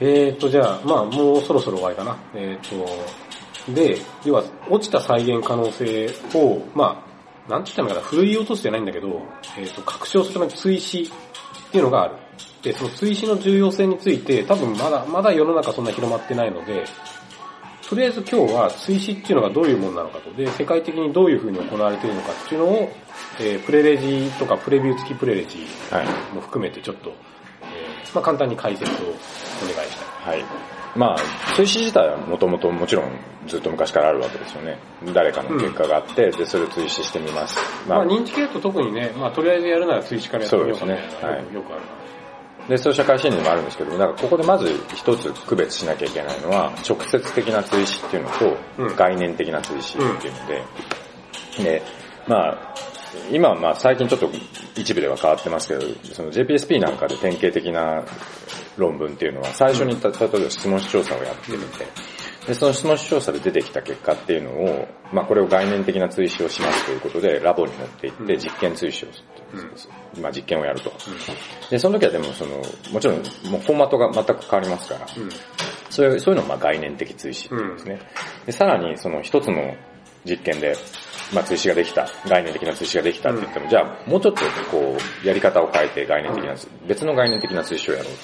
えーと、じゃあ、まあもうそろそろ終わりかな。えーと、で、要は落ちた再現可能性を、まあ、なんて言ったのかな、振り落としてないんだけど、えーと、確証するための追試っていうのがある。で、その追試の重要性について、多分まだ、まだ世の中そんな広まってないので、とりあえず今日は追試っていうのがどういうものなのかと、で、世界的にどういう風に行われているのかっていうのを、えー、プレレジとかプレビュー付きプレレジも含めてちょっと、はい、えー、まあ簡単に解説を願いしたい。はい。まあ、追試自体はもともともちろんずっと昔からあるわけですよね。誰かの結果があって、うん、で、それを追試してみます。まあ、まあ、認知系と特にね、まあとりあえずやるなら追試からやってみようかね。はい。よくあるで、そう社会心理もあるんですけどだからここでまず一つ区別しなきゃいけないのは、直接的な追試っていうのと、概念的な追試っていうので、で、まあ、今はまあ最近ちょっと一部では変わってますけど、その JPSP なんかで典型的な論文っていうのは、最初に例えば質問調査をやってみて、で、その質問調査で出てきた結果っていうのを、まあこれを概念的な追試をしますということで、ラボに持って行って実験追試をする、うん、まあ実験をやると、で、その時はでもその、もちろんもうフォーマットが全く変わりますから、うん、そういうそういうのをまあ概念的追試っていうんですね。で、さらにその一つの実験で、まあ、追試ができた、概念的な追試ができたって言っても、うん、じゃあ、もうちょっとこう、やり方を変えて概念的な、別の概念的な追試をやろう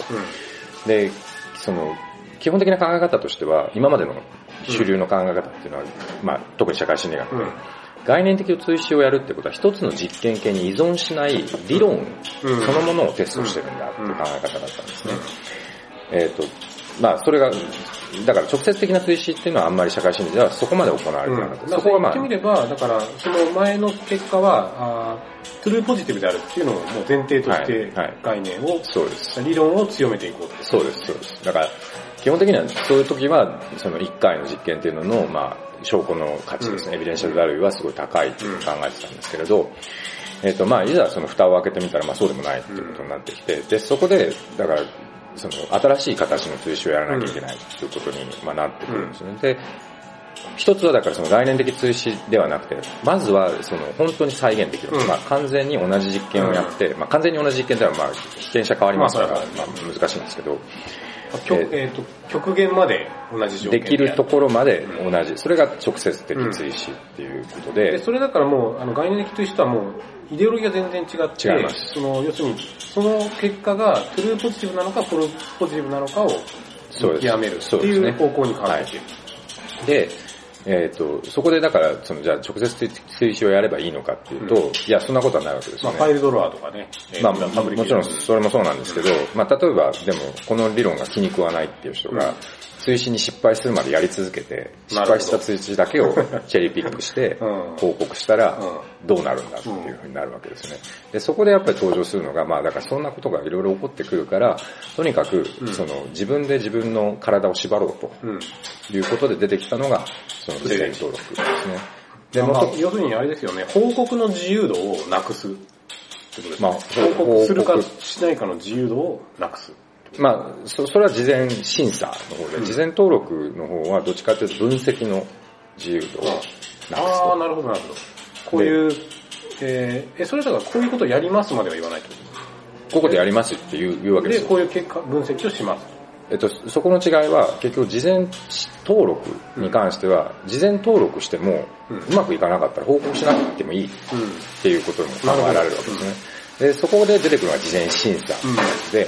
と。で、その、基本的な考え方としては、今までの主流の考え方っていうのは、まあ、特に社会心理学で、概念的追試をやるってことは一つの実験系に依存しない理論そのものをテストしてるんだっていう考え方だったんですね。えっ、と、まあそれが、だから直接的な追試っていうのはあんまり社会心理ではそこまで行われてなかった。そこがまあ。言ってみれば、だからその前の結果は、あトゥルーポジティブであるっていうのをもう前提として概念を、そうです。理論を強めていこうそうです、そうです。だから基本的にはそういう時は、その1回の実験っていうのの、まあ、証拠の価値ですね、エビデンシャルバリューはすごい高いっていう考えてたんですけれど、えっ、と、まあ、いざその蓋を開けてみたら、まあそうでもないっていうことになってきて、で、そこで、だから、その新しい形の追試をやらなきゃいけないっていうことに、まあ、なってくるんですね。で、一つはだからその概念的追試ではなくて、まずはその本当に再現できる。まあ完全に同じ実験をやって、まあ完全に同じ実験ではまあ被験者変わりますから、まあ難しいんですけど、えー、と極限まで同じ条件できるところまで同じ。それが直接的追試っていうことで。でそれだからもう、あの概念的追試とはもう、イデオロギーが全然違って、違いますその要するに、その結果がトゥルーポジティブなのか、プロポジティブなのかを見極めるっていう方向に変わってきてる。で、えっ、ー、と、そこでだから、その、じゃあ直接推奨をやればいいのかっていうと、うん、いや、そんなことはないわけですよね。まあ、ファイルドロアとかね。まあ、もちろんそれもそうなんですけど、まあ、例えば、でも、この理論が気に食わないっていう人が、追試に失敗するまでやり続けて、失敗した追試だけを チェリーピックして、報告したら、どうなるんだっていうふうになるわけですね。で、そこでやっぱり登場するのが、まあだからそんなことがいろいろ起こってくるから、とにかく、その自分で自分の体を縛ろうということで出てきたのが、その事前登録ですね。で、まあ、要するにあれですよね、報告の自由度をなくす。まあ、報告するかしないかの自由度をなくす。まあ、そそれは事前審査の方で、うん、事前登録の方はどっちかというと分析の自由度をなくすああ、なるほどなるほど。こういう、えー、え、それだからこういうことやりますまでは言わないと？ここでやりますって言う言うわけですで、こういう結果、分析をします。えっと、そこの違いは、結局事前登録に関しては、事前登録しても、うまくいかなかったら報告しなくてもいいっていうことも考えられるわけですね。で、そこで出てくるのが事前審査で、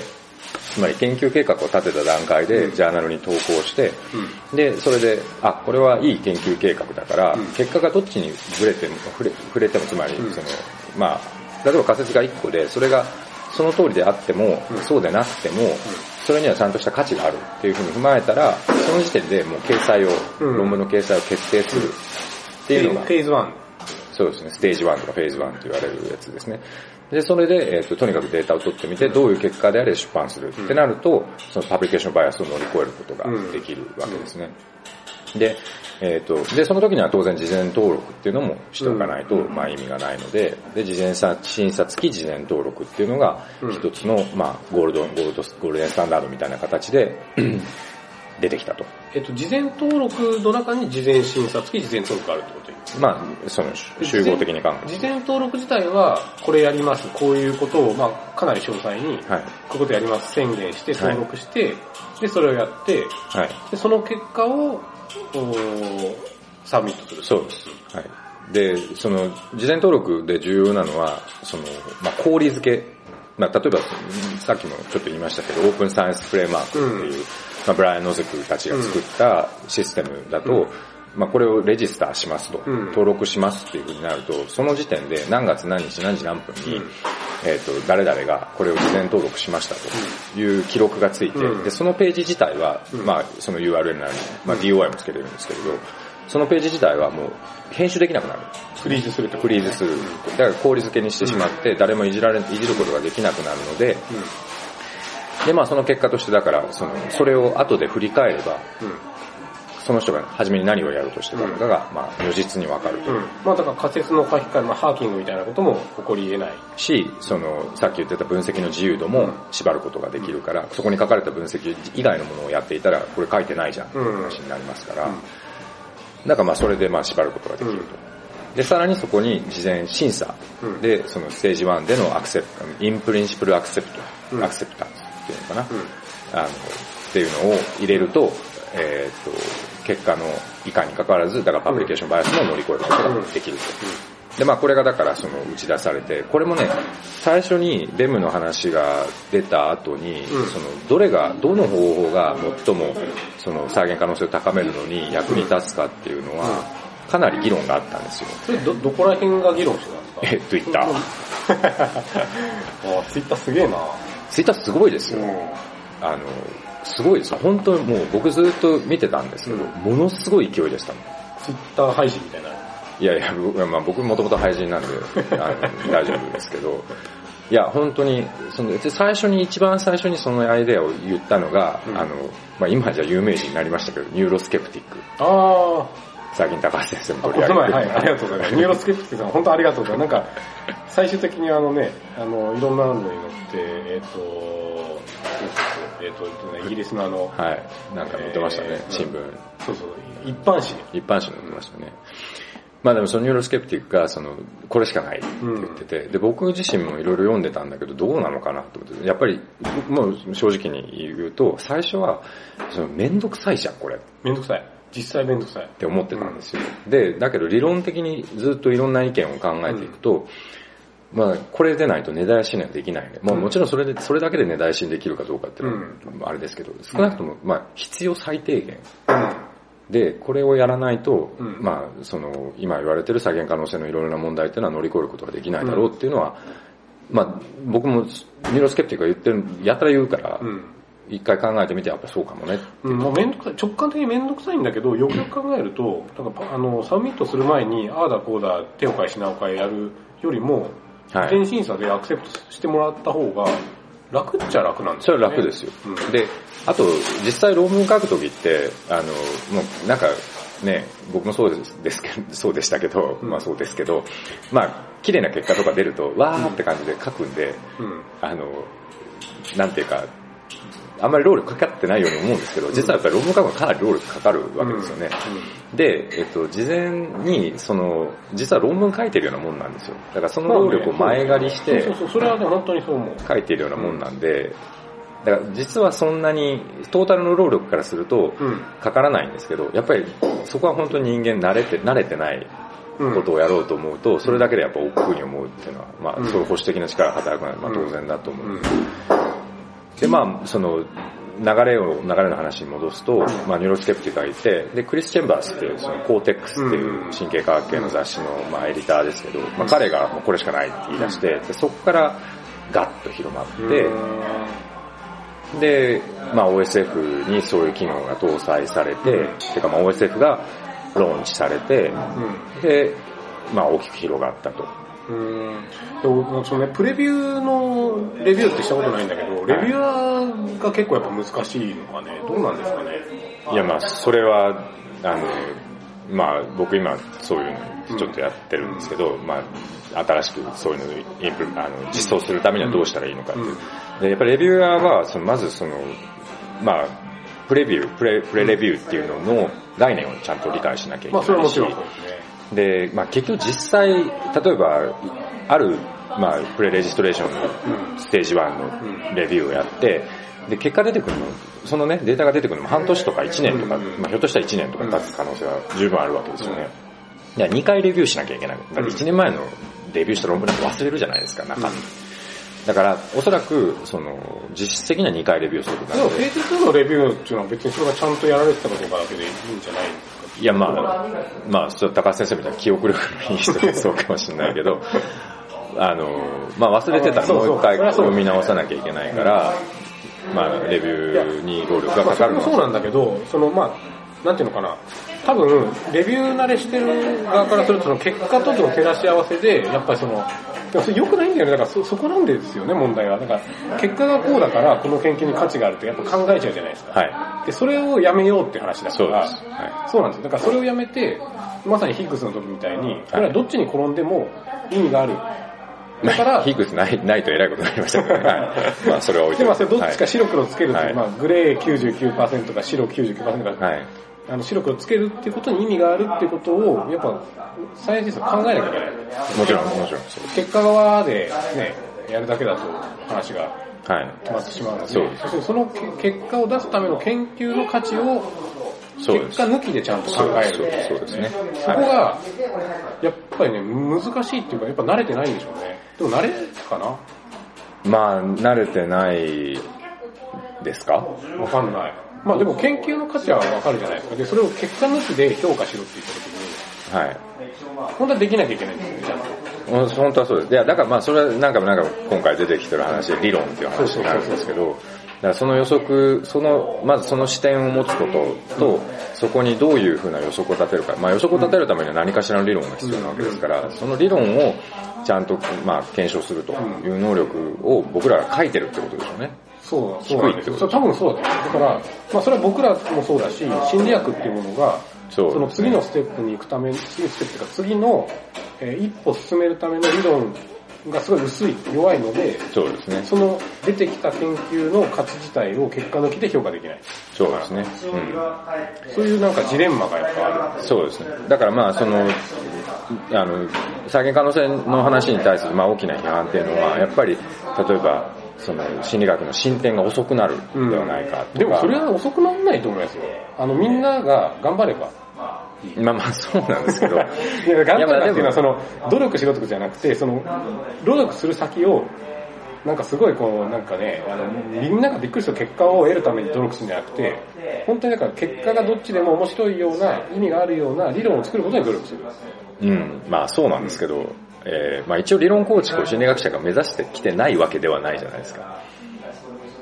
つまり研究計画を立てた段階でジャーナルに投稿して、で、それで、あ、これはいい研究計画だから、結果がどっちに触れても、触れ触れても、つまり、その、まあ、例えば仮説が1個で、それがその通りであっても、そうでなくても、それにはちゃんとした価値があるっていうふうに踏まえたら、その時点でもう掲載を、論文の掲載を決定するっていうのが、フェーズ1。そうですね、ステージ1とかフェーズ1と言われるやつですね。で、それで、えっ、ー、と、とにかくデータを取ってみて、どういう結果であれ出版するってなると、そのパブリケーションバイアスを乗り越えることができるわけですね。で、えっ、ー、と、で、その時には当然事前登録っていうのもしておかないと、まあ意味がないので、で、事前審査付き事前登録っていうのが、一つの、まあ、ゴールド、ゴールド、ゴールデンスタンダードみたいな形で 出てきたと。えっと、事前登録の中に事前審査付き事前登録あるってことまあ、その集合的に考え事前登録自体は、これやります、こういうことを、まあ、かなり詳細に、はい、こういうことやります宣言して登録して、はい、で、それをやって、はい、でその結果を、サミットする。そうです。はい。で、その、事前登録で重要なのは、その、まあ、氷付け。まあ、例えば、さっきもちょっと言いましたけど、オープンサイエンスフレームワークっていう、うん、まあ、ブライアン・ノゼクたちが作ったシステムだと、うんまあ、これをレジスターしますと、うん、登録しますっていうふうになると、その時点で何月何日何時何分に、うん、えっ、ー、と、誰々がこれを事前登録しましたという記録がついて、うん、で、そのページ自体は、まあ、その URL なりに、まあ、DOI もつけれるんですけれど、そのページ自体はもう編集できなくなる。フリーズするフリーズする。だから氷付けにしてしまって、誰もいじられ、いじることができなくなるので、で、まあその結果としてだから、その、それを後で振り返れば、その人が初めに何をやろうとしてたのかが、まあ、如実にわかると。うん、まあ、だから仮説の書き換え、まあ、ハーキングみたいなことも起こり得ない。し、その、さっき言ってた分析の自由度も縛ることができるから、うん、そこに書かれた分析以外のものをやっていたら、これ書いてないじゃんっていう話になりますから、うん、だからまあ、それでまあ、縛ることができると。で、さらにそこに事前審査。で、そのステージ1でのアクセプト、インプリンシプルアクセプト、アクセプタンスっていうのかな、あの、っていうのを入れると、えっ、ー、と、結果の以下に関わらず、だからパブリケーションバイアスも乗り越えることができると。で、まあこれがだからその打ち出されて、これもね、最初にデムの話が出た後に、うん、そのどれが、どの方法が最もその再現可能性を高めるのに役に立つかっていうのは、かなり議論があったんですよ。それど、どこら辺が議論してたんですか？え、ツイッター。あ、ツイッターすげえな。ツイッターすごいですよ。あの、すごいです本当にもう僕ずっと見てたんですけど、うん、ものすごい勢いでしたもん。ツイッター配信みたいな。いやいや、まあ、僕もともと配信なんで あの大丈夫ですけど、いや、本当に、その、最初に、一番最初にそのアイデアを言ったのが、うん、あの、まあ、今じゃ有名人になりましたけど、 Neuroskeptic。ああ。最近高橋先生も取り上げてはい、ありがとうございます。 Neuroskepティックさん、本当ありがとうございます。なんか、最終的にあのね、あの、いろんなのに乗って、えっ、ー、と、えっ、ー、と、イギリスのあの、はい、なんか載ってましたね、えー、新聞。そうそう、一般紙。一般紙載ってましたね。まあでもその Neuroskeptic が、その、これしかないって言ってて、うん、で、僕自身もいろいろ読んでたんだけど、どうなのかなと思って、やっぱり、もう正直に言うと、最初は、その、めんどくさいじゃん、これ。めんどくさい。実際めんどくさい。って思ってたんですよ。うん、で、だけど理論的にずっといろんな意見を考えていくと、うんまあ、これでないと根絶やしにはできないね。まあ、もちろんそれで、それだけで根絶やしにできるかどうかっていうのは、あれですけど、少なくとも、まあ、必要最低限。で、これをやらないと、まあ、その、今言われてる再現可能性のいろいろな問題っていうのは乗り越えることができないだろうっていうのは、まあ、僕も、 Neuroskeptic が言ってる、やたら言うから、一回考えてみて、やっぱそうかもね。うん、もうめんどくさい、直感的にめんどくさいんだけど、よくよく考えると、なんかあの、 submit する前に、ああだこうだ、手を変え品を変えやるよりも、はい、審査でアクセプトしてもらった方が楽っちゃ楽なんですよね。それは楽ですよ。うん、で、あと、実際論文書くときって、あの、もうなんか、ね、僕もそうですですけど、そうでしたけど、うん、まあそうですけど、まあ、綺麗な結果とか出ると、わーって感じで書くんで、うん、あの、なんていうか、あんまり労力かかってないように思うんですけど、実はやっぱり論文書くのかなり労力かかるわけですよね。で、えっと、事前に、その、実は論文書いてるようなもんなんですよ。だからその労力を前借りして、そうそうそれは本当にそう思う。書いてるようなもんなんで、だから実はそんなに、トータルの労力からすると、かからないんですけど、やっぱりそこは本当に人間慣れて、慣れてないことをやろうと思うと、それだけでやっぱ億劫に思うっていうのは、まあ、そういう保守的な力が働くのはまあ当然だと思う。で、まあ、その、流れを、流れの話に戻すと、まあ、 Neuroskepti がいて、で、クリス・チェンバースっていう、その、 Cortex っていう神経科学系の雑誌の、まあ、エディターですけど、まあ、彼がもうこれしかないって言い出して、でそこからガッと広まって、で、まあ、OSF にそういう機能が搭載されて、てかまあ OSF がローンチされて、で、まあ、大きく広がったと。うん。そのね、プレビューのレビューってしたことないんだけど、レビュアーが結構やっぱ難しいのかね、どうなんですかね。いや、まあ、それは、あの、まあ、僕今そういうのちょっとやってるんですけど、うん、まあ、新しくそういうのをインプあの実装するためにはどうしたらいいのかっていう。で、やっぱりレビュアーは、そのまずその、まあ、プレビュー、プレ、プレレビューっていうのの概念をちゃんと理解しなきゃいけないし。まあ。で、まあ結局実際、例えば、ある、まあプレレジストレーションのステージ1のレビューをやって、で、結果出てくるの、そのね、データが出てくるのも半年とか1年とか、まあひょっとしたら1年とか経つ可能性は十分あるわけですよね。いや、2回レビューしなきゃいけない。だって1年前のデビューした論文なんて忘れるじゃないですか、中身。だから、おそらく、その、実質的には2回レビューすることでも、フェーズ2のレビューっていうのは別にそれがちゃんとやられてたかどうかだけでいいんじゃない？ですかいや、まあ、まあ、ちょっと高橋先生みたいな記憶力のいい人はそうかもしれないけど、あの、まあ忘れてた。らもう一回読み直さなきゃいけないから、まあレビューに労力がかかるのそうなんだけど、そのまあ、なんていうのかな、多分、レビュー慣れしてる側からすると、その結果との照らし合わせで、やっぱりその、それ良くないんだよね。だからそ、そこなんですよね、問題は。だから、結果がこうだから、この研究に価値があるってやっぱ考えちゃうじゃないですか。はい。で、それをやめようって話だから、そうはい、そうなんですよ。だからそれをやめて、まさにヒッグスの時みたいに、これはどっちに転んでも意味がある。だから、ヒッグスない、ないと偉いことになりましたけどね。はい、まあ、それは置いてでも、どっちか白黒つけるって、はい、まあ、グレー99%か白99%か、はい、あの白黒つけるっていうことに意味があるっていうことを、やっぱ、サイエンティスト考えなきゃいけない。もちろん、もちろん。結果側でね、やるだけだと話が決まってしまうので、そうそその結果を出すための研究の価値を、結果抜きでちゃんと考える。そうですね。そこが、やっぱりね、難しいっていうか、やっぱ慣れてないんでしょうね。でも慣れかな？まあ、慣れてないですか？わかんない。まあでも研究の価値はわかるじゃないですか。で、それを結果抜きで評価しろって言った時に、はい。本当はできなきゃいけないんですよね、ちゃんと。本当はそうです。いや、だからまあそれはなんかなんか今回出てきてる話で理論っていう話になるんですけど、だからその予測、その、まずその視点を持つことと、そこにどういうふうな予測を立てるか。まあ予測を立てるためには何かしらの理論が必要なわけですから、その理論をちゃんと、まあ検証するという能力を僕らが書いてるってことでしょうね。そう、そうなんですよ。多分そうだと思う。だから、まあそれは僕らもそうだし、心理学っていうものが、そその次のステップに行くために、次のステップっていうか次の、えー、一歩進めるための理論がすごい薄い、弱いので、そうですね。その出てきた研究の価値自体を結果抜きで評価できない。そうですね。うん。そういうなんかジレンマがやっぱある。そうですね。だからまあその、あの、再現可能性の話に対するまあ大きな批判っていうのは、やっぱり、例えば、その心理学の進展が遅くなるではないか、うん、でもそれは遅くならないと思いますよ。あのみんなが頑張れば。まあまあそうなんですけど。いや、頑張ればっていうのはその、努力しろとじゃなくて、その、努力する先を、なんかすごいこう、なんかね、あの、みんながびっくりする結果を得るために努力するんじゃなくて、本当にだから結果がどっちでも面白いような、意味があるような理論を作ることに努力する。うん、まあそうなんですけど、えー、まあ一応理論構築を心理学者が目指してきてないわけではないじゃないですか。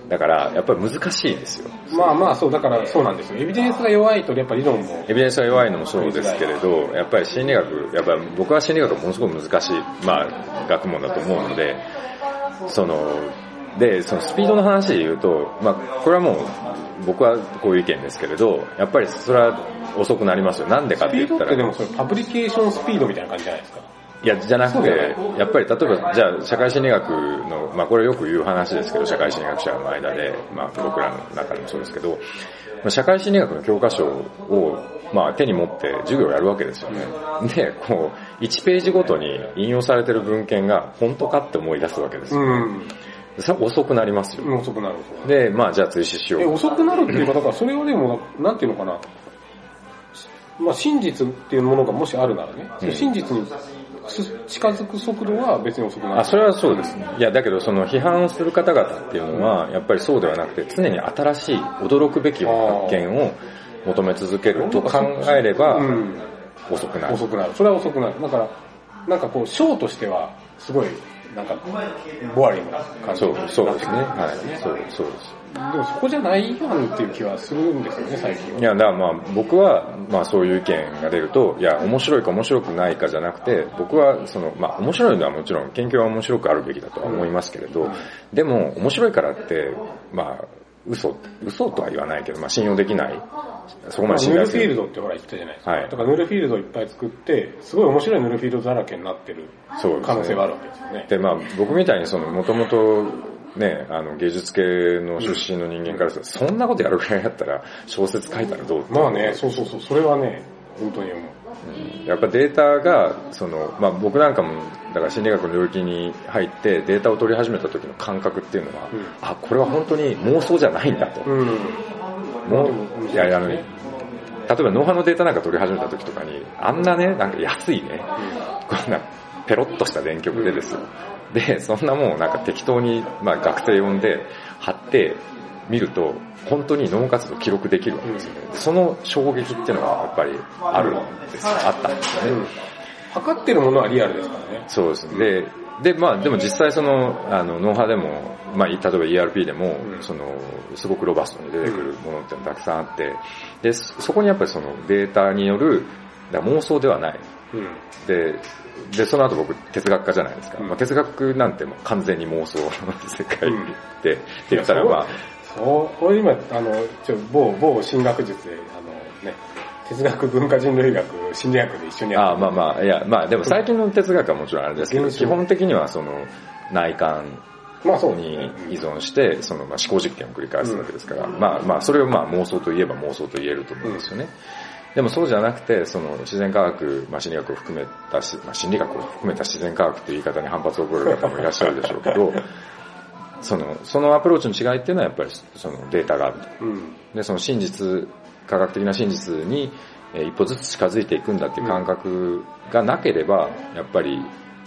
だから、やっぱり難しいですよ。まあまあそう、だからそうなんですよ。エビデンスが弱いと、やっぱり理論も。エビデンスが弱いのもそうですけれど、やっぱり心理学、やっぱり僕は心理学はものすごく難しい、まあ、学問だと思うので、その、で、そのスピードの話で言うと、まあ、これはもう、僕はこういう意見ですけれど、やっぱりそれは遅くなりますよ。なんでかって言ったら。スピードってでもそれパブリケーションスピードみたいな感じじゃないですか。いや、じゃなくて、やっぱり例えば、じゃあ、社会心理学の、まあこれよく言う話ですけど、社会心理学者の間で、まあ僕らの中でもそうですけど、社会心理学の教科書を、まあ手に持って授業をやるわけですよね。で、こう、1ページごとに引用されてる文献が本当かって思い出すわけですよ、ね。うん遅くなりますよ。遅くなる。で、まあじゃあ追試しよう。遅くなるっていうか、だからそれをでも、なんていうのかな。まあ真実っていうものがもしあるならね、うん、真実に近づく速度は別に遅くない。あ、それはそうですね。いや、だけどその批判する方々っていうのは、やっぱりそうではなくて、常に新しい驚くべき発見を求め続けると考えれば、遅くなる。遅くなる。それは遅くなる。だから、なんかこう、ショーとしては、すごいなんか、ボアリングな感じそうそうですね。はい。そうそうです。でもそこじゃないやんっていう気はするんですよね、最近は。いや、だからまあ僕は、まあそういう意見が出ると、いや、面白いか面白くないかじゃなくて、僕はその、まあ面白いのはもちろん研究は面白くあるべきだとは思いますけれど、でも面白いからって、まあ、嘘、嘘とは言わないけど、まあ信用できない。そこまで信頼する。ヌルフィールドってほら言ったじゃないですか。はい。だからヌルフィールドをいっぱい作って、すごい面白いヌルフィールドだらけになってる可能性があるわけですよね。で、まあ僕みたいにその、もともとね、あの芸術系の出身の人間からすると、そんなことやるぐらいやったら小説書いたらどう？まあね、そうそうそう、それはね、本当に思う。うん、やっぱデータが、その、まあ僕なんかも、だから心理学の領域に入ってデータを取り始めた時の感覚っていうのは、うん、あ、これは本当に妄想じゃないんだと。うん、もう、いや、あの、例えばノウハウのデータなんか取り始めた時とかに、あんなね、なんか安いね、こんなペロッとした電極でですよ。で、そんなもんなんか適当に、まあ学生呼んで貼って見ると、本当に脳活動記録できるわけですよね。その衝撃っていうのはやっぱりあるんですあったんですよね。測ってるものはリアルですからね。そうですね。で、で、まあでも実際その、あの、脳波でも、まあ例えば ERP でも、うん、その、すごくロバストに出てくるものってたくさんあって、で、そこにやっぱりそのデータによる、妄想ではない。うん、で、で、その後僕哲学家じゃないですか。うん、まあ、哲学なんてもう完全に妄想の 世界で、って言ったらまあ。そう、これ今、あの、ちょ、某、某進学術で、あのね、哲学、文化人類学、心理学で一緒にやってああ、まあまあ、いや、まあでも最近の哲学はもちろんあれですけど、基本的にはその内観まあそうに依存して、そのまあ思考実験を繰り返すわけですから、まあまあそれをまあ妄想といえば妄想と言えると思うんですよね。でもそうじゃなくて、その自然科学、まあ、心理学を含めたし、まあ、心理学を含めた自然科学という言い方に反発を起こる方もいらっしゃるでしょうけど、その、そのアプローチの違いっていうのはやっぱりそのデータがあると。うん、で、その真実、科学的な真実に一歩ずつ近づいていくんだっていう感覚がなければ、やっぱり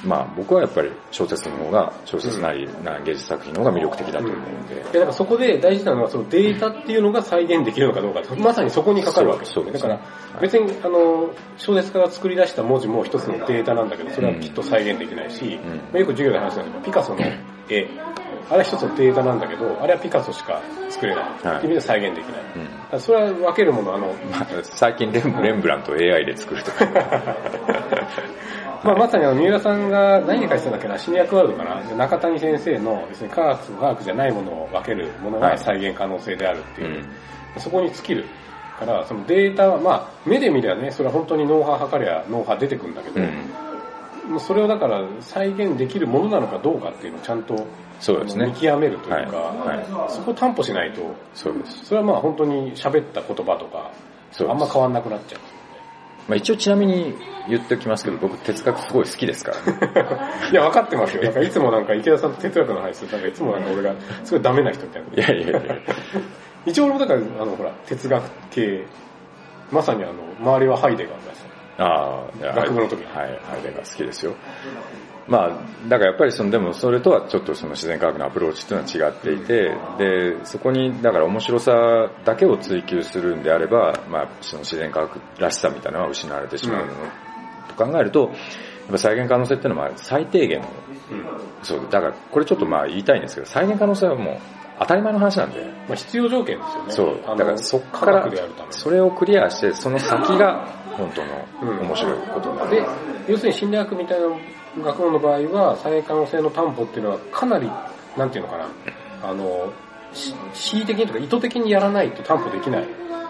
まあ僕はやっぱり小説の方が、小説なり、な芸術作品の方が魅力的だと思うんで。うん、だからそこで大事なのはそのデータっていうのが再現できるのかどうか、まさにそこにかかるわけ。ですよね。だから別にあの、小説から作り出した文字も一つのデータなんだけど、それはきっと再現できないし、うん。まあ、よく授業で話したんですけど、ピカソの絵、あれは一つのデータなんだけど、あれはピカソしか作れない。はい、っていう意味で再現できない。うん、それは分けるもの、あの、まあ、最近レンレンブラント AI で作るとか。まあ、まさにあの三浦さんが何で書いてたんだっけな、シニアクワールドかな、中谷先生の別に科学と科学じゃないものを分けるものが再現可能性であるっていう、はいうん、そこに尽きる。から、そのデータは、まあ、目で見ればね、それは本当に脳波測りゃ脳波出てくるんだけど、うん、それをだから再現できるものなのかどうかっていうのをちゃんとそうですね。見極めるというか、はいはい、そこを担保しないと、そうです。それはまあ本当に喋った言葉とか、あんま変わんなくなっちゃう。まあ一応ちなみに言っておきますけど、僕哲学すごい好きですから、ね、いや、分かってますよ。なんかいつもなんか池田さんと哲学の話するなんかいつもなんか俺がすごいダメな人みたいな。いやいやいや。一応俺もだから、あのほら、哲学系、まさにあの、周りはハイデガーだし。ああ、学部の時はい、ハイデガー好きですよ。まあ、だからやっぱりその、でもそれとはちょっとその自然科学のアプローチっていうのは違っていて、で、そこに、だから面白さだけを追求するんであれば、まあ、その自然科学らしさみたいなのは失われてしまうの、と考えると、やっぱ再現可能性っていうのは最低限の、うん、そう、だからこれちょっとまあ言いたいんですけど、再現可能性はもう当たり前の話なんで。まあ必要条件ですよね。そう。だからそっから、それをクリアして、その先が本当の面白いことになる。で、要するに心理学みたいな学問の場合は、再現可能性の担保っていうのはかなり、なんていうのかな、あの、恣意的にとか意図的にやらないと担保できない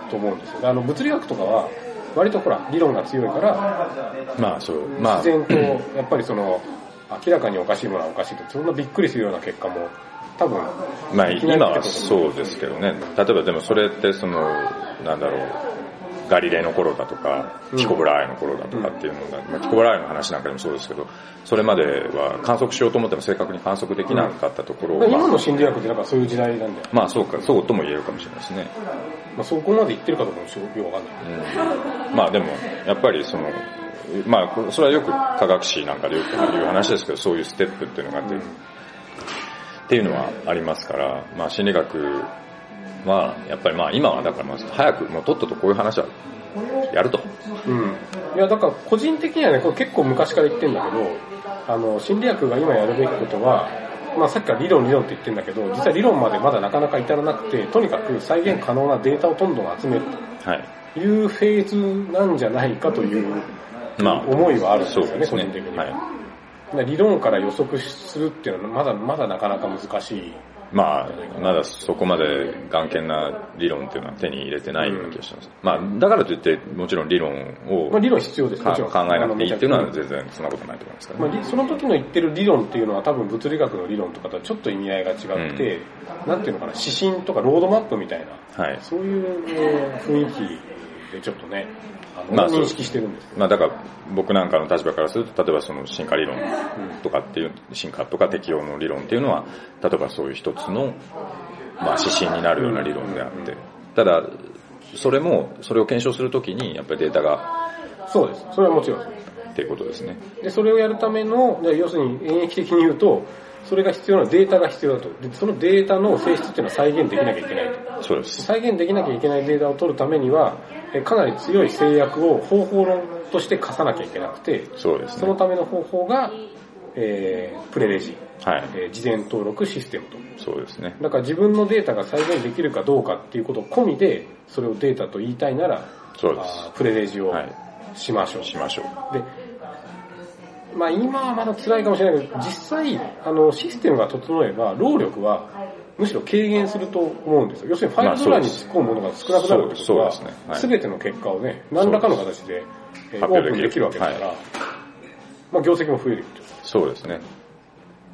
と思うんですよ。あの、物理学とかは、割とほら、理論が強いから、まあそう、まあ。自然と、やっぱりその、明らかにおかしいものはおかしいと、そんなびっくりするような結果も、多分。まあ今はそうですけどね。例えばでもそれってその、なんだろう、ガリレーの頃だとか、キコブラーイの頃だとかっていうのが、まあ、キコブラーイの話なんかでもそうですけど、それまでは観測しようと思っても正確に観測できなかったところを、うん、今の心理学ってなんかそういう時代なんだよ。まあそうか、そうとも言えるかもしれないですね。まあそこまで言ってるかどうかもよくわかんない。うん、まあでも、やっぱりその、まあそれはよく科学史なんかでよく言う話ですけど、そういうステップっていうのがあって、うん、っていうのはありますから、まあ心理学まあ、やっぱりまあ今はだからまあ早くもうとっととこういう話はやると。うん。いやだから個人的にはね、これ結構昔から言ってんだけど、あの、心理学が今やるべきことは、まあさっきから理論理論って言ってんだけど、実は理論までまだなかなか至らなくて、とにかく再現可能なデータをどんどん集めるというフェーズなんじゃないかという思いはあるんですよね、個人的には。はい、理論から予測するっていうのはまだまだなかなか難しいまあ、まだそこまで眼見な理論っていうのは手に入れてないような気がします。うん、まあ、だからといって、もちろん理論を、まあ、理論必要です考えなくていいっていうのは全然そんなことないと思いますから、ね、まあ、その時の言ってる理論っていうのは多分物理学の理論とかとはちょっと意味合いが違って、うん、なんていうのかな、指針とかロードマップみたいな、はい、そういう雰囲気でちょっとね、まあ、認識してるんですまあだから僕なんかの立場からすると、例えばその進化理論とかっていう、進化とか適応の理論っていうのは、例えばそういう一つの、まあ指針になるような理論であって、ただ、それも、それを検証するときに、やっぱりデータが。そうです。それはもちろん。っていうことですね。で、それをやるための、要するに演疫的に言うと、それが必要なデータが必要だと。で、そのデータの性質っていうのは再現できなきゃいけないと。そうです。再現できなきゃいけないデータを取るためには、かなり強い制約を方法論として課さなきゃいけなくて、そうです、ね、そのための方法が、えー、プレレジ、はいえー、事前登録システムと。そうですね。だから自分のデータが再現できるかどうかっていうことを込みで、それをデータと言いたいなら、そうですプレレジをしましょう。はい、しましょう。で、まあ今はまだ辛いかもしれないけど、実際、あの、システムが整えば、労力はむしろ軽減すると思うんですよ。要するにファイルドラに突っ込むものが少なくなるってことは、すべ、ての結果をね、何らかの形で、えー、オープンできるわけだから、はい、まあ業績も増えるそうですね。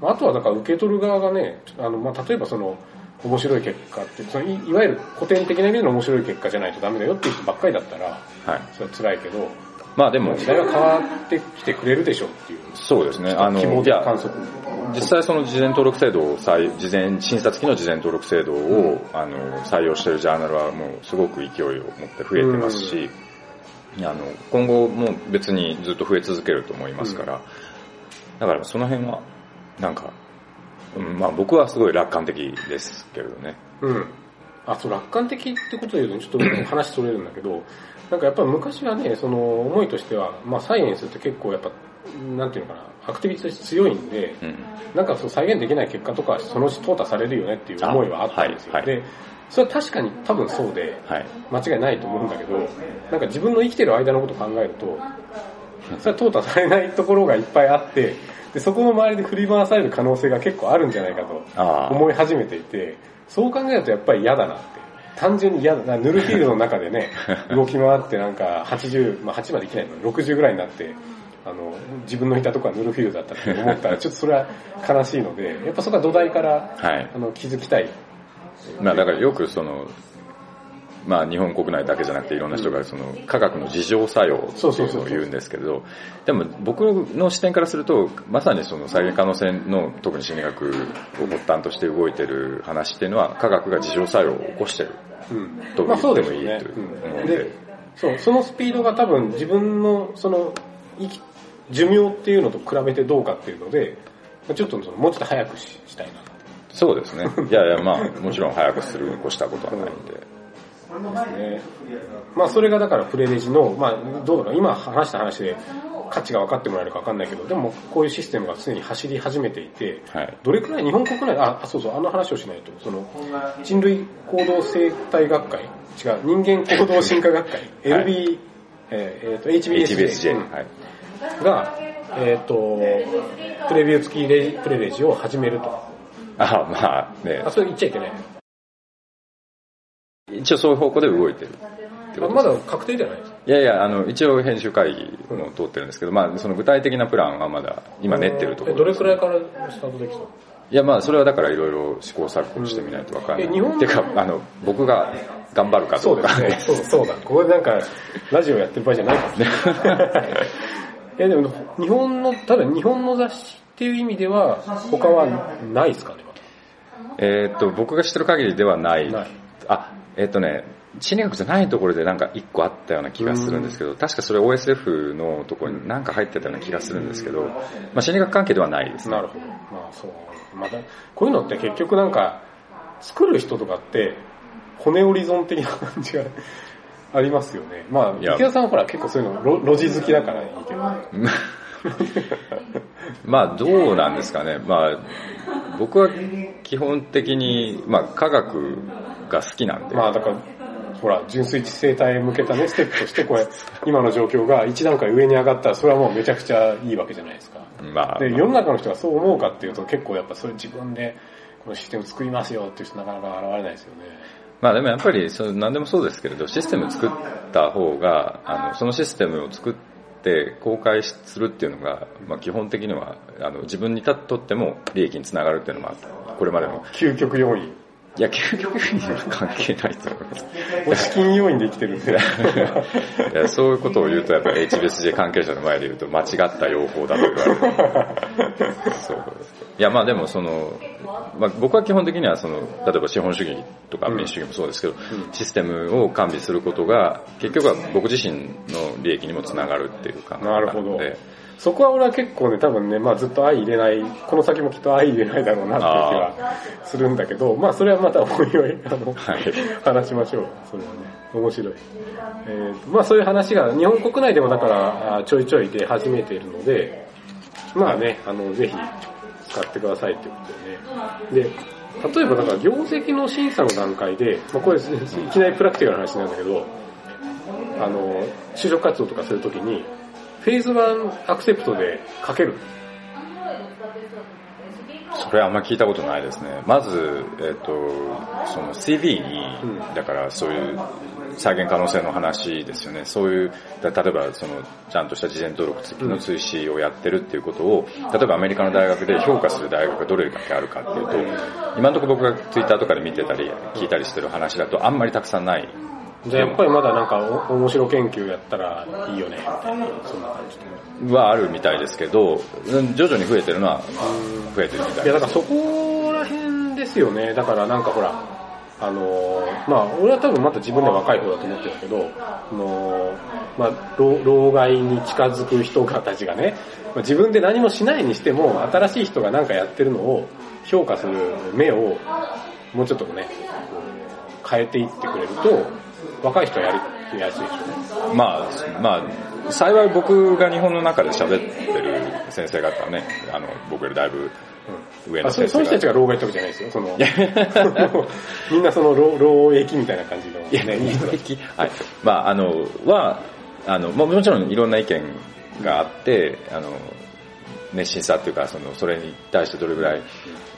あとはだから受け取る側がね、あの、まあ例えばその、面白い結果って、そのいいわゆる古典的な意味での面白い結果じゃないとダメだよっていう人ばっかりだったら、はい、それは辛いけど、まあでも、時代が変わってきてくれるでしょうっていう。そうですね。あの、いや、観測。実際その事前登録制度を採、事前、診察機の事前登録制度を、あの、採用しているジャーナルはもうすごく勢いを持って増えてますし、あの、今後も別にずっと増え続けると思いますから、だからその辺は、なんか、うん、まあ僕はすごい楽観的ですけれどね。うん。あ、そう、楽観的ってことで言うと、ちょっと話取れるんだけど、なんかやっぱ昔はね、その思いとしては、まあサイエンスって結構やっぱ、なんていうのかな、アクティビティとして強いんで、うん、なんかそう再現できない結果とかそのうち淘汰されるよねっていう思いはあったんですよ。はいはい、で、それは確かに多分そうで、間違いないと思うんだけど、なんか自分の生きてる間のことを考えると、それは淘汰されないところがいっぱいあって、でそこの周りで振り回される可能性が結構あるんじゃないかと思い始めていて、そう考えるとやっぱり嫌だなって。単純に嫌だな。ヌルフィールドの中でね、動き回ってなんか80、まあ8までいけないの60ぐらいになって、あの、自分のいたとこはヌルフィールドだったって思ったら、ちょっとそれは悲しいので、やっぱそこは土台から、はい、あの気づきたい。まあだからよくその、まあ日本国内だけじゃなくていろんな人がその科学の自浄作用っていうのを言うんですけれど、でも僕の視点からすると、まさにその再現可能性の特に心理学を発端として動いてる話っていうのは科学が自浄作用を起こしてる。と言ってもいいという思で。そう、そのスピードが多分自分のその寿命っていうのと比べてどうかっていうので、ちょっとそのもうちょっと早くしたいなそうですね。いやいや、まあ、もちろん早くするに越したことはないんで。ですね。まあそれがだからプレレジの、まあどうだろう、今話した話で価値が分かってもらえるか分かんないけど、でもこういうシステムが常に走り始めていて、はい、どれくらい日本国内、あ、そうそう、あの話をしないと、その人類行動生態学会、違う、人間行動進化学会、LB、はい、えー、と、HBSJ, HBSJ、はい、が、えっ、ー、と、プレビュー付きレプレレジを始めると。あ、まあね。あ、それ言っちゃいけない。一応そういう方向で動いてる。まだ確定じゃないですかいやいや、あの、一応編集会議も通ってるんですけど、まあ、その具体的なプランはまだ、今練ってるところ、どれくらいからスタートできたいや、まあ、それはだからいろいろ試行錯誤してみないとわかんない。うん、日本てか、あの、僕が頑張るかどうか。そうですね。そうそうだ。ここでなんか、ラジオやってる場合じゃないかもしれない。いや、でも、日本の、ただ日本の雑誌っていう意味では、他はないですかね、えっと、僕が知ってる限りではない。ないあ、えっ、ー、とね、心理学じゃないところでなんか一個あったような気がするんですけど、確かそれ OSF のところになんか入ってたような気がするんですけど、まあ心理学関係ではないですね。なるほど。まあそう。また、こういうのって結局なんか、作る人とかって、骨折り損的な感じがありますよね。まあ、池田さんはほら結構そういうの路地好きだからいいけど。まあどうなんですかね。まあ僕は基本的に、まあ科学が好きなんで。まあだから、ほら、純粋知生態へ向けたね、ステップとしてこれ、今の状況が一段階上に上がったら、それはもうめちゃくちゃいいわけじゃないですか。まあ。で、世の中の人がそう思うかっていうと結構やっぱそれ自分で、このシステム作りますよっていう人なかなか現れないですよね。まあでもやっぱりそ何でもそうですけれど、システム作った方が、あのそのシステムを作って公開するっていうのが、まあ基本的にはあの自分にとっても利益につながるっていうのは、これまでの。究極要因。いや、究極には関係ないと思います。資金要因で生きてるんで。いや、そういうことを言うと、やっぱり HBSJ 関係者の前で言うと間違った用法だと言われる。そういや、まあでもその、まあ僕は基本的にはその、例えば資本主義とか民主主義もそうですけど、うん、システムを完備することが、結局は僕自身の利益にもつながるっていう考えなので、なるほど。そこは俺は結構ね、多分ね、まあずっと相入れない、この先もきっと相入れないだろうなっていう気はするんだけど、まあそれはまたおいおい、あの、はい、話しましょう。それはね、面白い。えー、まあそういう話が日本国内でもだからちょいちょい出始めているので、まあね、あの、ぜひ使ってくださいってことでね。で、例えばだから業績の審査の段階で、まあこれ、いきなりプラクティカルな話なんだけど、あの、就職活動とかするときに、フェーズ1アクセプトで書けるそれあんま聞いたことないですね。まず、えっ、ー、と、その CV に、うん、だからそういう再現可能性の話ですよね。そういう、例えばその、ちゃんとした事前登録付きの追試をやってるっていうことを、例えばアメリカの大学で評価する大学がどれだけあるかっていうと、今のところ僕がツイッターとかで見てたり、聞いたりしてる話だとあんまりたくさんないじゃあやっぱりまだなんか面白研究やったらいいよね、みたいな、そんな感じはあるみたいですけど、徐々に増えてるのは増えてるみたいです。いや、だからそこら辺ですよね。だからなんかほら、あのまあ俺は多分まだ自分で若い方だと思ってるけど、あのまあ老害に近づく人たちがね、まあ、自分で何もしないにしても、新しい人が何かやってるのを評価する目を、もうちょっとね、変えていってくれると、若い人はやりやすいでしょうね。まあ、まあ、幸い僕が日本の中で喋ってる先生方はね、あの、僕よりだいぶ上の先生、うん、その人たちが老害ってわけじゃないですよ。その、みんなその老老役みたいな感じの、ね、いや、いい人はい。まあ、あの、は、あの、もちろんいろんな意見があって、あの、熱心さっていうか、その、それに対してどれぐらい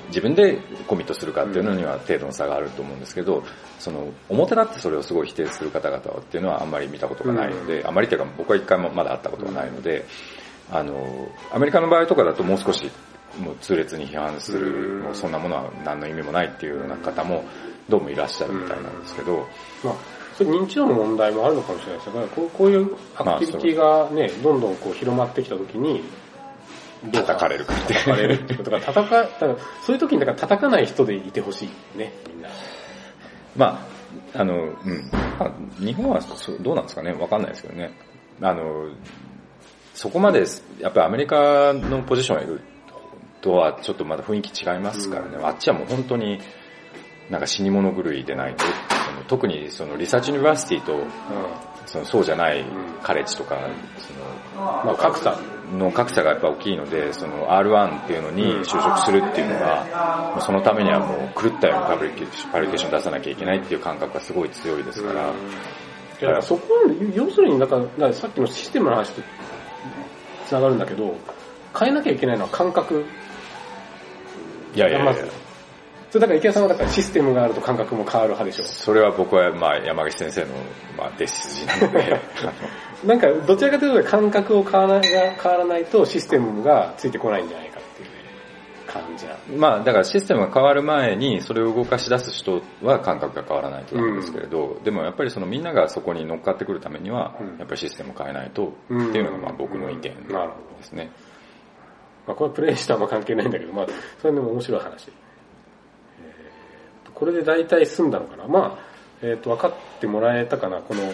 自分でコミットするかっていうのには程度の差があると思うんですけど、その、表立ってそれをすごい否定する方々っていうのはあんまり見たことがないので、あまりというか僕は一回もまだ会ったことがないので、あの、アメリカの場合とかだともう少し、もう痛烈に批判する、もうそんなものは何の意味もないっていうような方もどうもいらっしゃるみたいなんですけど、まあそれ認知度の問題もあるのかもしれないですが、こうこういうアクティビティがね、どんどんこう広まってきたときに、叩かれるか叩かれるってことが、叩か、だからそういう時にだから叩かない人でいてほしいね、みんな。まあ、あの、うん。まあ、日本はどうなんですかねわかんないですけどね。あの、そこまで、やっぱりアメリカのポジションいるとはちょっとまだ雰囲気違いますからね。うん、あっちはもう本当に、なんか死に物狂いでないと、その特にその research university と、うん、そのそうじゃないカレッジとか、その、まあ、格差の格差がやっぱ大きいので、その R1 っていうのに就職するっていうのが、そのためにはもう狂ったようなパブリケーション出さなきゃいけないっていう感覚がすごい強いですから。だからそこは、要するになんか、かさっきのシステムの話と繋がるんだけど、変えなきゃいけないのは感覚。いやいやいや。それだから池谷さんはだからシステムがあると感覚も変わる派でしょ。それは僕はまあ山口先生のまあ弟子筋なので。なんかどちらかというと感覚を変わら変わらないとシステムがついてこないんじゃないかっていう、感じな。まあだからシステムが変わる前にそれを動かし出す人は感覚が変わらないと思うんですけれど、うん、でもやっぱりそのみんながそこに乗っかってくるためには、やっぱりシステムを変えないとっていうのがまあ僕の意見ですね。まあこれはプレイしたは関係ないんだけど、まあそれでも面白い話。これで大体済んだのかな。まあ、えっ、ー、と、分かってもらえたかな、この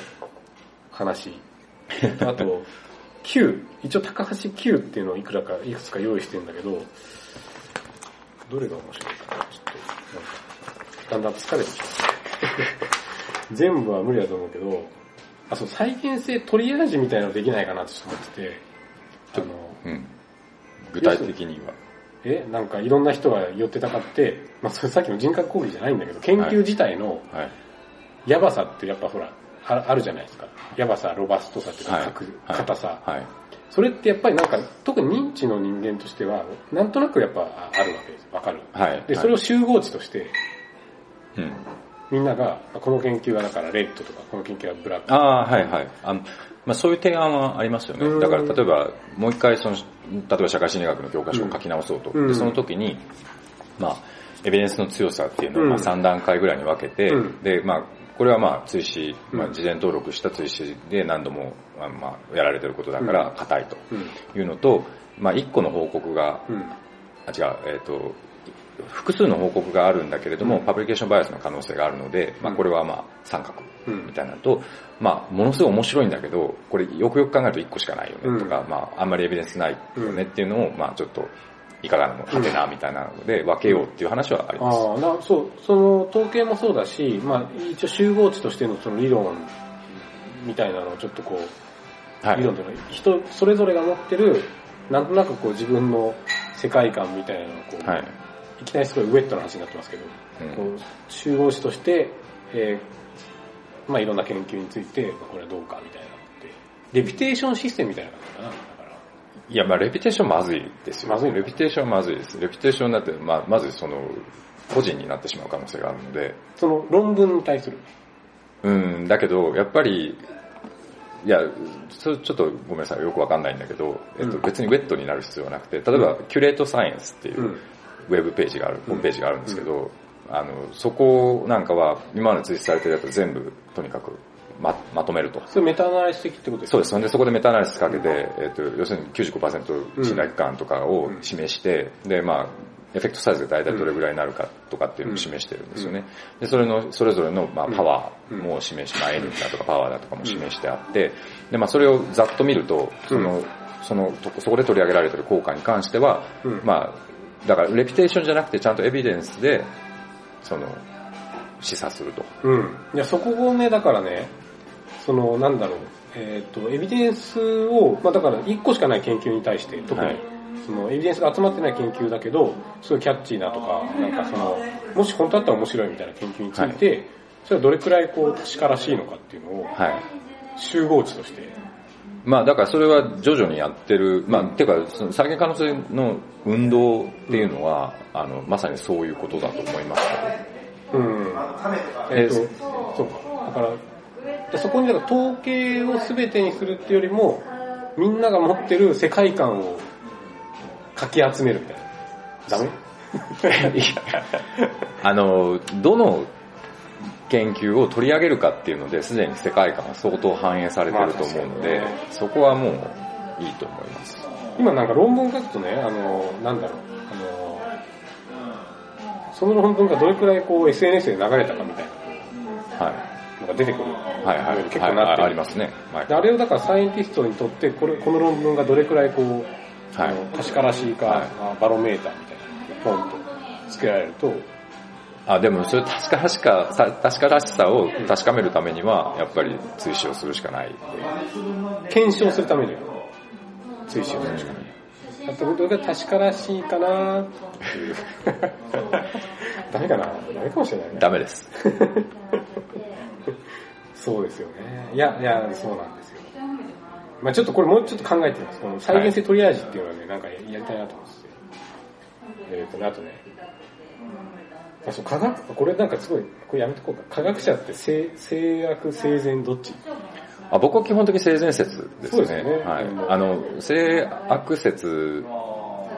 話。あと、Q、一応高橋 Q っていうのをいくらか、いくつか用意してるんだけど、どれが面白いかな、ちょっと、なんか、だんだん疲れてきた。全部は無理だと思うけど、あ、そう、再現性トリアージみたいなのできないかなと思ってて、あの、うん、具体的には。え、なんかいろんな人が寄ってたかって、まあそれさっきの人格攻撃じゃないんだけど、研究自体の、やばさってやっぱほら、あるじゃないですか。やばさ、ロバストさっていうか、硬、はい、さ、はい、それってやっぱりなんか、特に認知の人間としては、なんとなくやっぱあるわけです。わかる。はい。で、それを集合値として、うん。みんなが、この研究はだからレッドとか、この研究はブラック。ああ、はいはい。あまあ、そういう提案はありますよね。だから例えば、もう一回その、例えば社会心理学の教科書を書き直そうと。うんで、その時に、まあ、エビデンスの強さっていうのをまあうん3段階ぐらいに分けて、うんで、まあ、これはまあ、追試、うんまあ、事前登録した追試で何度も、まあまあ、やられてることだから、硬いとうん。いうのと、まあ、1個の報告が、うん。あ、違う、えっ、と、複数の報告があるんだけれども、うん。パブリケーションバイアスの可能性があるので、まあ、うんこれはまあ、三角うん。みたいなのと、まあ、ものすごい面白いんだけど、これよくよく考えると1個しかないよねとか、うん。まあ、あんまりエビデンスないよねっていうのを、まあ、ちょっと、いかがなもはてなみたいなので分けようっていう話はあります。ああ、な、そう、その統計もそうだし、まあ一応集合値としてのその理論みたいなのをちょっとこう、はい。理論というのは人それぞれが持ってる、なんとなくこう自分の世界観みたいなのをこう、はい。い、きなりすごいウェットな話になってますけど、うんこう集合値として、えーまあいろんな研究について、まあこれはどうかみたいなのって、レピュテーションシステムみたいな感じかな。だからいや、まあ、レピュテーションまずいですよ。まずいのレピュテーションはまずいです。レピュテーションだって、まあ、まずその、個人になってしまう可能性があるので、その論文に対する。うん、だけど、やっぱり、いや、そちょっとごめんなさい、よくわかんないんだけど、えっと、うん別にウェットになる必要はなくて、例えば、キュレートサイエンスっていううんウェブページがある、ホームページがあるんですけど、あの、そこなんかは、今まで追試されてるやつ全部、とにかく、ま、まとめると。それメタアナリス的ってことですか？そうです。そんでそこでメタアナリシスかけて、えっと、要するに95%信頼感とかを示して、で、まあ、エフェクトサイズが大体どれぐらいになるかとかっていうのを示してるんですよね。で、それの、それぞれの、まあ、パワーも示し、まあ、N だとかパワーだとかも示してあって、で、まあ、それをざっと見ると、その、その、とそこで取り上げられてる効果に関しては、うん。まあ、だから、レピュテーションじゃなくて、ちゃんとエビデンスで、その、示唆すると。うん。いや、そこをね、だからね、その、なんだろう、えっ、と、エビデンスを、まあだから、1個しかない研究に対して、特に、はいその、エビデンスが集まってない研究だけど、すごいキャッチーなとか、なんかその、もし本当だったら面白いみたいな研究について、それはどれくらいこう、確からしいのかっていうのを、はい。集合値として、まあだからそれは徐々にやってる、まあていうかその再現可能性の運動っていうのは、あの、まさにそういうことだと思いますうん。えっ、と、そうか。だから、でそこにだから統計を全てにするっていうよりも、みんなが持ってる世界観をかき集めるみたいな。ダメ？い やあの、どの研究を取り上げるかっていうので、すでに世界観は相当反映されてると思うのでまあね、そこはもういいと思います。今なんか論文書くとね、あの、なんだろう、あの、その論文がどれくらいこう SNS で流れたかみたいはい。なのが出てくる。はいはい。結構なってるはいありますね。はいであれをだからサイエンティストにとって、これ、この論文がどれくらいこう、あの確からしいか、はいあバロメーターみたいなポンとつけられると、あ、でもそれ確からしか、さ確からしさを確かめるためには、やっぱり追試をするしかない。検証するためには、追試をするしかない。あと、どれが確からしいかなっていう。ダメかなダメかもしれないね。ダメです。そうですよね。いや、いや、そうなんですよ。まあちょっとこれもうちょっと考えてみます。この再現性トリアージっていうのはね、なんかやりたいなと思ってて。えっ、とね、あとね、あ、そう、科学、これなんかすごい、これやめとこうか。科学者って性、性悪、生前どっち？あ僕は基本的に性善説ですね。そうですよねはいうん。あの、性悪説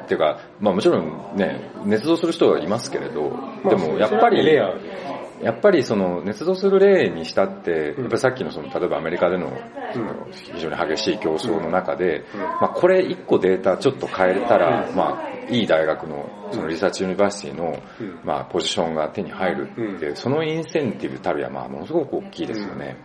っていうか、まあもちろんね、捏造する人はいますけれど、でもやっぱり、レアで。やっぱりその捏造する例にしたって、やっぱりさっきのその、例えばアメリカでの、その非常に激しい競争の中で、まあこれ一個データちょっと変えたら、まあいい大学の、その research university の、まあポジションが手に入るって、そのインセンティブたるやまあものすごく大きいですよね。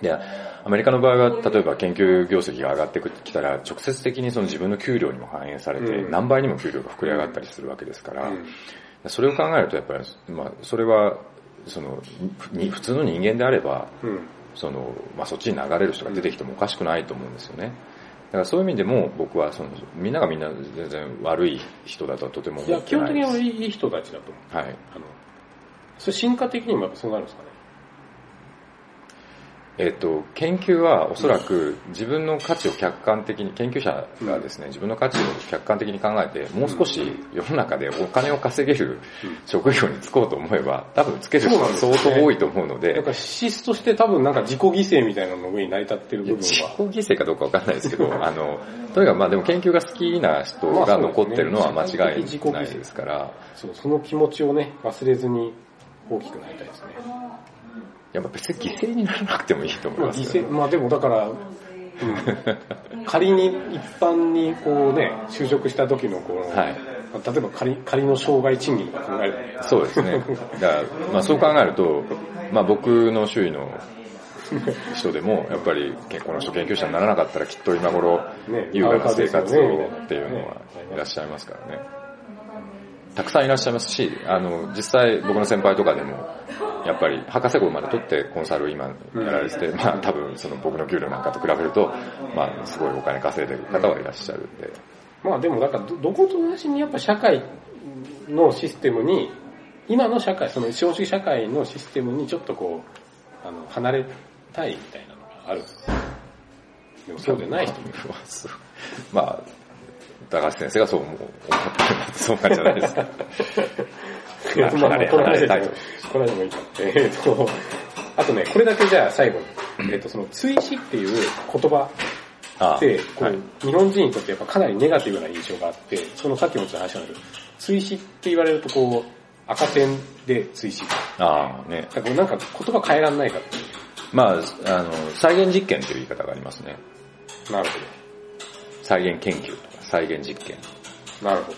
で、アメリカの場合は、例えば研究業績が上がってきたら、直接的にその自分の給料にも反映されて、うん。何倍にも給料が膨れ上がったりするわけですから、うん。それを考えるとやっぱり、まあ、それは、その、に普通の人間であれば、うん。その、まあ、そっちに流れる人が出てきてもおかしくないと思うんですよね。だからそういう意味でも僕はその、みんながみんな全然悪い人だとはとてもいや、思ってない基本的です。にはいい人たちだと思う。はい。あの、それ進化的にもやっぱそうなるんですか？ね。えっ、と、研究はおそらく自分の価値を客観的に、研究者がですね、自分の価値を客観的に考えて、もう少し世の中でお金を稼げる職業に就こうと思えば、多分つける人が相当多いと思うので。だから資質として多分なんか自己犠牲みたいなの上に成り立ってる部分は。自己犠牲かどうかわかんないですけど、あの、とにかくまあでも研究が好きな人が残ってるのは間違いないですから。そう、その気持ちをね、忘れずに大きくなりたいですね。やっぱ別に犠牲にならなくてもいいと思います、ね、まあ、犠牲、まあでもだから、うん、仮に一般にこうね、就職した時のこの、はい、例えば仮仮の障害賃金とか考えるとそうですね。だから、まあそう考えると、まあ僕の周囲の人でも、やっぱりこの人研究者にならなかったらきっと今頃、優雅な生活をっていうのはいらっしゃいますからね。たくさんいらっしゃいますし、あの、実際僕の先輩とかでも、やっぱり博士号まで取ってコンサル今やられてて、まあ多分その僕の給料なんかと比べると、まあすごいお金稼いでる方はいらっしゃるんで。まあでもだからどことなしにやっぱ社会のシステムに、今の社会、その資本主義社会のシステムにちょっとこう、あの、離れたいみたいなのがあるんですでもそうでない人もいる。まあ、高橋先生がそう思ってるそうなんじゃないですか。離れ、離れたいと。これでもいいか。えっ、と、あとね、これだけじゃあ最後に、えっ、と、その追試っていう言葉って、こう、日本人にとってやっぱかなりネガティブな印象があって、そのさっきもちょっと話したんだけど、追試って言われるとこう、赤点で追試。ああ、ね。だからなんか言葉変えらんないかっていう。まあ、あの、再現実験という言い方がありますね。なるほど。再現研究再現実験。なるほ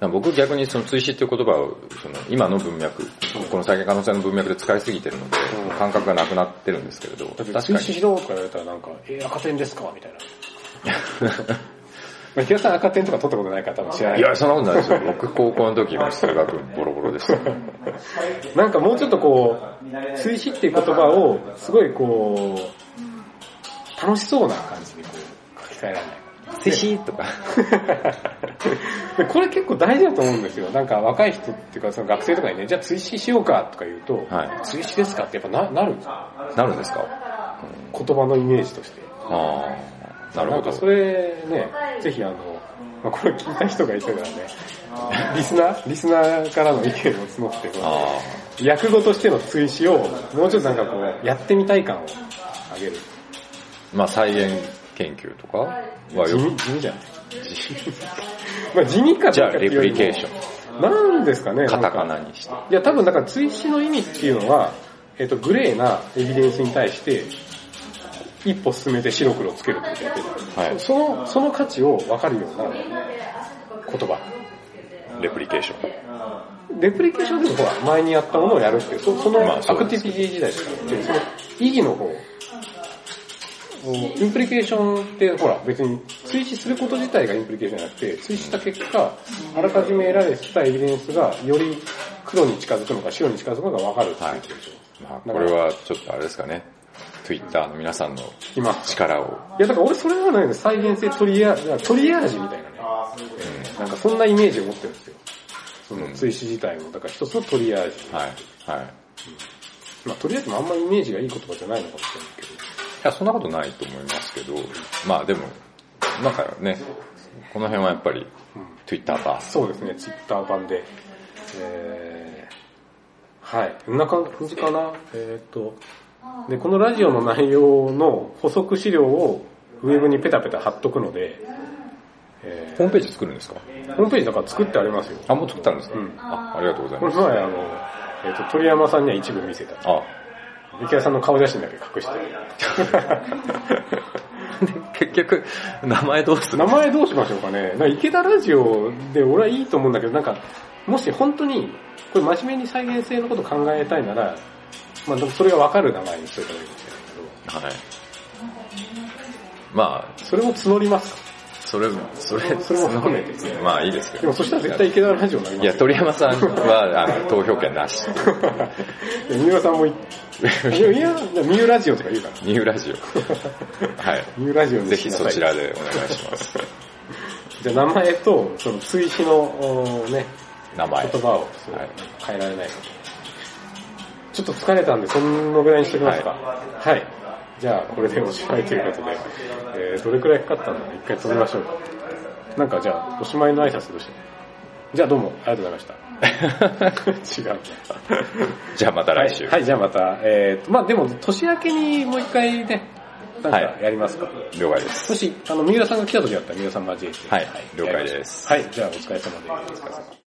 ど。僕逆にその追試っていう言葉をその今の文脈、この再現可能性の文脈で使いすぎてるので、うん、感覚がなくなってるんですけれど。確かに。追試しろとか言われたらなんか、えー、赤点ですかみたいな。まあ、木さん赤点とか取ったことないから多分知らない。いや、そんなことないですよ。僕高校の時も数学ボロボロでした。なんかもうちょっとこう、追試っていう言葉を、すごいこう、楽しそうな感じにこう、書き換えられない。推しとかこれ結構大事だと思うんですよ。なんか若い人っていうかその学生とかにね、じゃあ追試しようかとか言うと、はい、追試ですかってやっぱななるんですなるんですか、うん、言葉のイメージとして。ああ、なるほど。それね、ぜひあの、まあ、これ聞いた人がいたからね、リスナーリスナーからの意見を募って、訳語としての追試をもうちょっとなんかこう、やってみたい感を上げる。まあ再現研究とかはよく。地味、地味じゃないまあ地味かじゃあレプリケーション。なんですかねカタカナにして。いや多分だから追試の意味っていうのは、えっ、と、グレーなエビデンスに対して、一歩進めて白黒つけるってことやってる。はい。その、その価値を分かるような言葉。レプリケーション。レプリケーションでもほら、前にやったものをやるっていう、そそのアクティビティ時代ですからね、その意義の方インプリケーションってほら別に追試すること自体がインプリケーションじゃなくて、追試した結果、あらかじめ得られてたエビデンスがより黒に近づくのか白に近づくのか分かるっていうことでしょ。はい、まあ、これはちょっとあれですかね。Twitter の皆さんの力を。いやだから俺それはね、再現性トリアトリアージみたいなね、うん、なんかそんなイメージを持ってるんですよ。その追試自体も、だから一つのトリアージ。はい。はい。うん、まあとりあえずあんまりイメージがいい言葉じゃないのかもしれないけど。いや、そんなことないと思いますけど、まあでも、なんかね、この辺はやっぱり、Twitter 版。そうですね、Twitter 版で。えー、はい。こんな感じかな。えっ、ー、と、で、このラジオの内容の補足資料をウェブにペタペタ貼っとくので、えー、ホームページ作るんですか？ホームページだから作ってありますよ。あ、もう作ったんですか、うん、あありがとうございます。この前、あの、えっ、ー、と、鳥山さんには一部見せた。あ、ミキヤさんの顔写真だけ隠して。結局、名前どうする？名前どうしましょうかね。な池田ラジオで俺はいいと思うんだけど、なんか、もし本当に、これ真面目に再現性のこと考えたいなら、まあそれがわかる名前にしといた方がいいんですけど。はい。まあ。それも募りますかそれ、それ、それも含めて。まあいいですけど。でもそしたら絶対池田ラジオになりますいや、鳥山さんは、あの、投票権なし。三浦さんも、いや、三浦ラジオとか言うから。三浦ラジオ。はい。三浦ラジオぜひそちらでお願いします。じゃあ名前と、その追試の、ね、名前。言葉を変えられないかと。ちょっと疲れたんで、そのぐらいにしておきますか。はい。はい、じゃあ、これでおしまいということで、えー、どれくらいかかったんだ？ろう一回止めましょうか。なんかじゃあ、おしまいの挨拶どうしてじゃあどうも、ありがとうございました。違う。じゃあまた来週。はい、はい、じゃあまた、えーと、まあでも、年明けにもう一回ね、なんかやりますか、はい、了解です。もし、あの、三浦さんが来た時だったら三浦さん交えて。はい、了解です。はい、じゃあお疲れ様です。お疲れ様